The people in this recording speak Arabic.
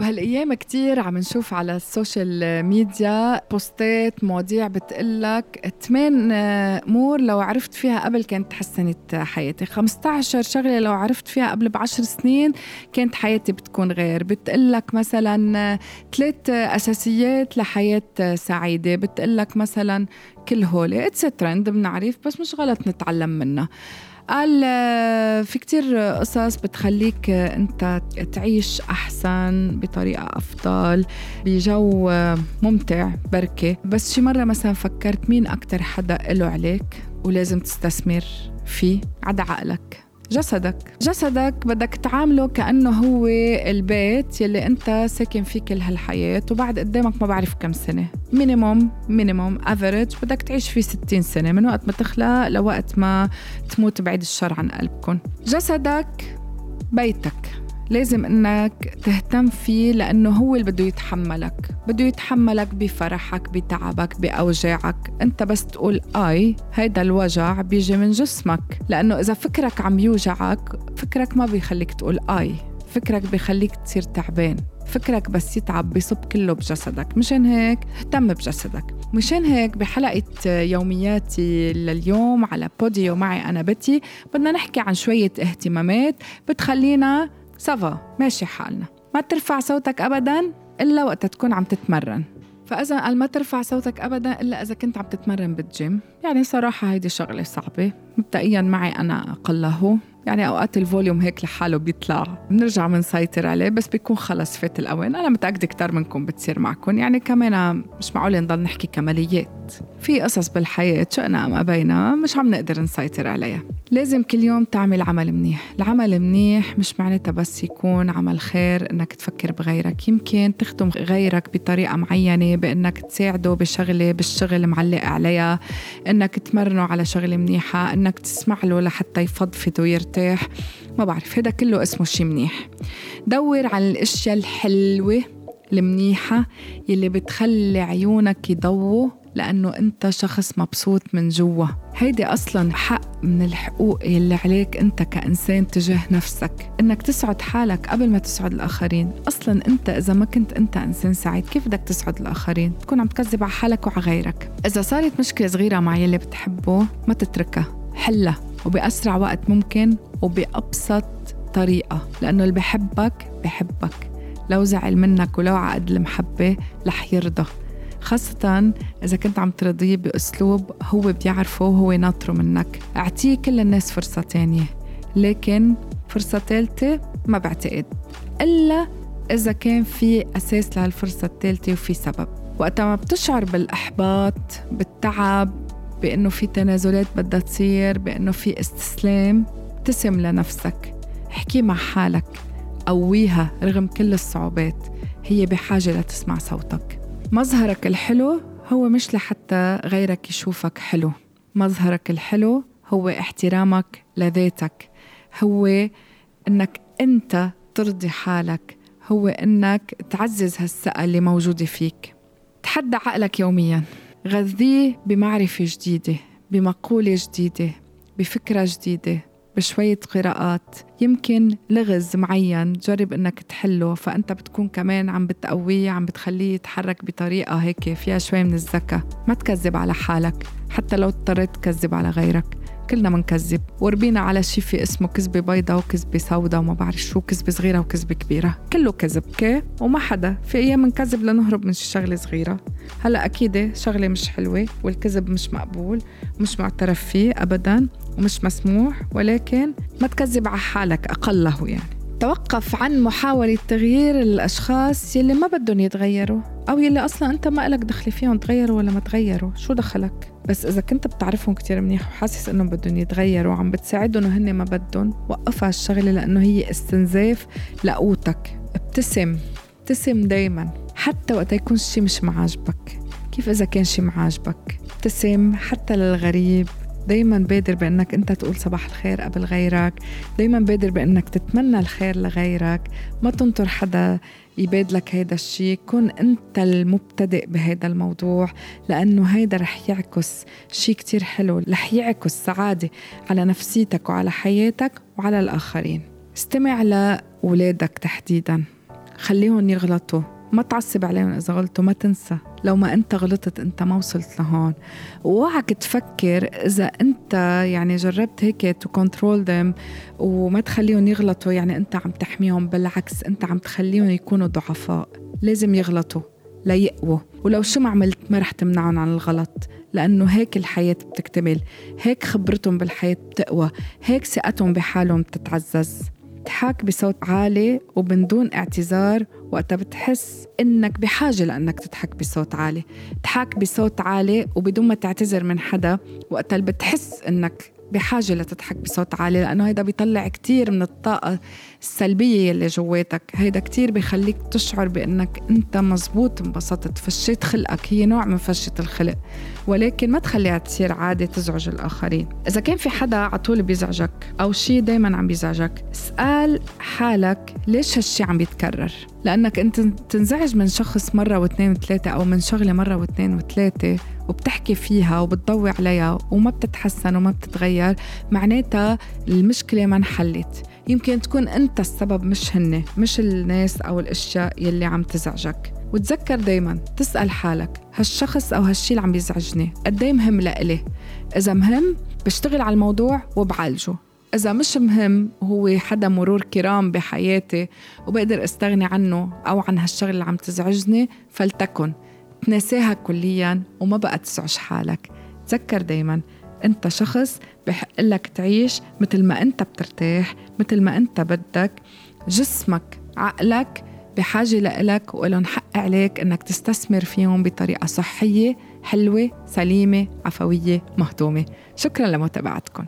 بهالأيام كتير عم نشوف على ال social media بوستات مواضيع بتقلك. ثمان امور لو عرفت فيها قبل كانت تحسنت حياتي. 15 شغلة لو عرفت فيها قبل بعشر سنين كانت حياتي بتكون غير. بتقلك مثلا ثلاث أساسيات لحياة سعيدة. بتقلك مثلا كل هول it's trend بنعرف بس مش غلط نتعلم منها قال آه، في كتير قصص بتخليك آه، أنت تعيش أحسن بطريقة أفضل. بجو آه، ممتع بركة. بس شي مرة مثلا فكرت مين أكتر حدا له عليك ولازم تستثمر فيه؟ عدا عقلك. جسدك. جسدك بدك تعامله كأنه هو البيت يلي أنت ساكن فيه كل هالحياة وبعد قدامك ما بعرف كم سنة. minimum minimum average بدك تعيش فيه 60 سنة من وقت ما تخلق لوقت ما تموت بعيد الشر عن قلبكم جسدك بيتك. لازم إنك تهتم فيه لأنه هو اللي بده يتحملك. بده يتحملك بفرحك بتعبك بأوجاعك. أنت بس تقول آي هيدا الوجع بيجي من جسمك. لأنه إذا فكرك عم يوجعك فكرك ما بيخليك تقول آي. فكرك بيخليك تصير تعبان. فكرك بس يتعب بيصب كله بجسدك. مشان هيك اهتم بجسدك. مشان هيك بحلقة يومياتي لليوم على بوديو معي أنا بتي بدنا نحكي عن شوية اهتمامات بتخلينا ça va ماشي حالنا. ما ترفع صوتك أبدا إلا وقت تكون عم تتمرن. فإذا قال ما ترفع صوتك أبدا إلا إذا كنت عم تتمرن بالجيم. يعني صراحة هيدي شغلة صعبة. مبدئيا معي أنا أقله يعني أوقات ال volume هيك لحاله بيطلع. بنرجع بنسيطر عليه بس بيكون خلص فات الأوان. أنا متأكدة كتير منكم بتصير معكم. يعني كمان مش معقول نضل نحكي كماليات. في قصص بالحياة شئنا ام أبينا مش عم نقدر نسيطر عليها. لازم كل يوم تعمل عمل منيح. العمل منيح مش معناتها بس يكون عمل خير إنك تفكر بغيرك. يمكن تخدم غيرك بطريقة معينة بإنك تساعده بشغلة بالشغل معلق عليها. إنك تمرنه على شغلة منيحة إنك تسمع له لحتى يفضفض ويرتاح. ما بعرف هذا كله اسمه شي منيح. دور على الأشياء الحلوة المنيحة يلي بتخلي عيونك يضووا لأنه أنت شخص مبسوط من جوا. هيدي أصلا حق من الحقوق يلي عليك أنت كإنسان تجاه نفسك. إنك تسعد حالك قبل ما تسعد الآخرين. أصلا أنت إذا ما كنت أنت إنسان سعيد كيف بدك تسعد الآخرين؟ تكون عم تكذب على حالك وعلى غيرك. إذا صارت مشكلة صغيرة مع يلي بتحبه ما تتركها. حلها وبأسرع وقت ممكن وبأبسط طريقة. لأنه اللي بحبك بحبك. لو زعل منك ولو عقد المحبة رح يرضى. خاصة إذا كنت عم ترضيه بأسلوب هو بيعرفه وهو ناطره منك. أعطيه كل الناس فرصة تانية لكن فرصة ثالثة ما بعتقد إلا إذا كان في أساس لهالفرصة الثالثة وفي سبب. وقتها ما بتشعر بالإحباط بالتعب بأنه في تنازلات بدها تصير بأنه في استسلام. ابتسم لنفسك احكي مع حالك قويها رغم كل الصعوبات. هي بحاجة لتسمع صوتك. مظهرك الحلو هو مش لحتى غيرك يشوفك حلو. مظهرك الحلو هو احترامك لذاتك. هو إنك أنت ترضي حالك. هو إنك تعزز هالثقة اللي موجودة فيك. تحدى عقلك يوميا. غذيه بمعرفة جديدة بمقولة جديدة بفكرة جديدة. بشوية قراءات. يمكن لغز معين جرب إنك تحله فأنت بتكون كمان عم بتقويه عم بتخليه يتحرك بطريقة هيك فيها شوي من الذكاء. ما تكذب على حالك حتى لو اضطريت تكذب على غيرك. كلنا منكذب. وربينا على شيء في اسمه كذبة بيضة وكذبة سودة وما بعرف شو كذبة صغيرة وكذبة كبيرة. كله كذب. أوكي؟ وما حدا. في أيام منكذب لنهرب من شي شغلة صغيرة. هلا أكيد شغلة مش حلوة والكذب مش مقبول ومش معترف فيه ابدا ومش مسموح. ولكن ما تكذب على حالك أقله يعني. توقف عن محاولة تغيير الأشخاص يلي ما بدهم يتغيروا. أو يلي أصلا أنت ما لك دخل فيهم تغيروا ولا ما تغيروا. شو دخلك؟ بس إذا كنت بتعرفهم كتير منيح وحاسس إنهم بدهم يتغيروا وعم بتساعدهم وهن ما بدهم وقف هالشغلة لأنه هي استنزاف لقوتك. ابتسم ابتسم دايما. حتى وقت يكون الشي مش معاجبك. كيف إذا كان شي معاجبك؟ ابتسم حتى للغريب. دايما بادر بإنك أنت تقول صباح الخير قبل غيرك. دايما بادر بإنك تتمنى الخير لغيرك. ما تنطر حدا يبادلك هيدا الشيء كن أنت المبتدئ بهيدا الموضوع لأنه هيدا رح يعكس شيء كتير حلو رح يعكس سعادة على نفسيتك وعلى حياتك وعلى الآخرين. استمع لأولادك تحديدا. خليهم يغلطوا. ما تعصب عليهم إذا غلطوا ما تنسى. لو ما أنت غلطت أنت ما وصلت لهون. وأوعك تفكر إذا أنت يعني جربت هيك to control them وما تخليهم يغلطوا يعني أنت عم تحميهم بالعكس أنت عم تخليهم يكونوا ضعفاء. لازم يغلطوا ليقووا. ولو شو ما عملت ما رح تمنعهم عن الغلط لأنه هيك الحياة بتكتمل. هيك خبرتهم بالحياة بتقوى. هيك ثقتهم بحالهم بتتعزز. اضحك بصوت عالي ومن دون اعتذار. وقتها بتحس إنك بحاجة لأنك تضحك بصوت عالي. اضحك بصوت عالي وبدون ما تعتذر من حدا. وقتها بتحس إنك بحاجة لتضحك بصوت عالي لأنه هيدا بيطلع كتير من الطاقة السلبية اللي جواتك. هيدا كتير بيخليك تشعر بأنك أنت مزبوط انبسطت فشيت خلقك هي نوع من فشة الخلق. ولكن ما تخليها تصير عادة تزعج الآخرين. إذا كان في حدا عطول بيزعجك أو شيء دايما عم بيزعجك اسأل حالك ليش هالشي عم بيتكرر؟ لأنك أنت تنزعج من شخص مرة واثنين وثلاثة أو من شغلة مرة واثنين وثلاثة وبتحكي فيها وبتضوي عليها وما بتتحسن وما بتتغير معناتها المشكلة ما انحلت. يمكن تكون أنت السبب مش هن مش الناس أو الأشياء يلي عم تزعجك. وتذكر دايما تسأل حالك هالشخص أو هالشي اللي عم بيزعجني قد إيه مهم لإلي؟ إذا مهم بشتغل على الموضوع وبعالجه. إذا مش مهم هو حدا مرور كرام بحياتي وبقدر أستغني عنه أو عن هالشغل اللي عم تزعجني فلتكن. تنساها كليا وما بقى تزعج حالك. تذكر دايما أنت شخص بحق لك تعيش مثل ما أنت بترتاح مثل ما أنت بدك. جسمك عقلك بحاجة لإلك وإلهم حق عليك إنك تستثمر فيهم بطريقة صحية حلوة سليمة عفوية مهضومة. شكرا لمتابعتكم.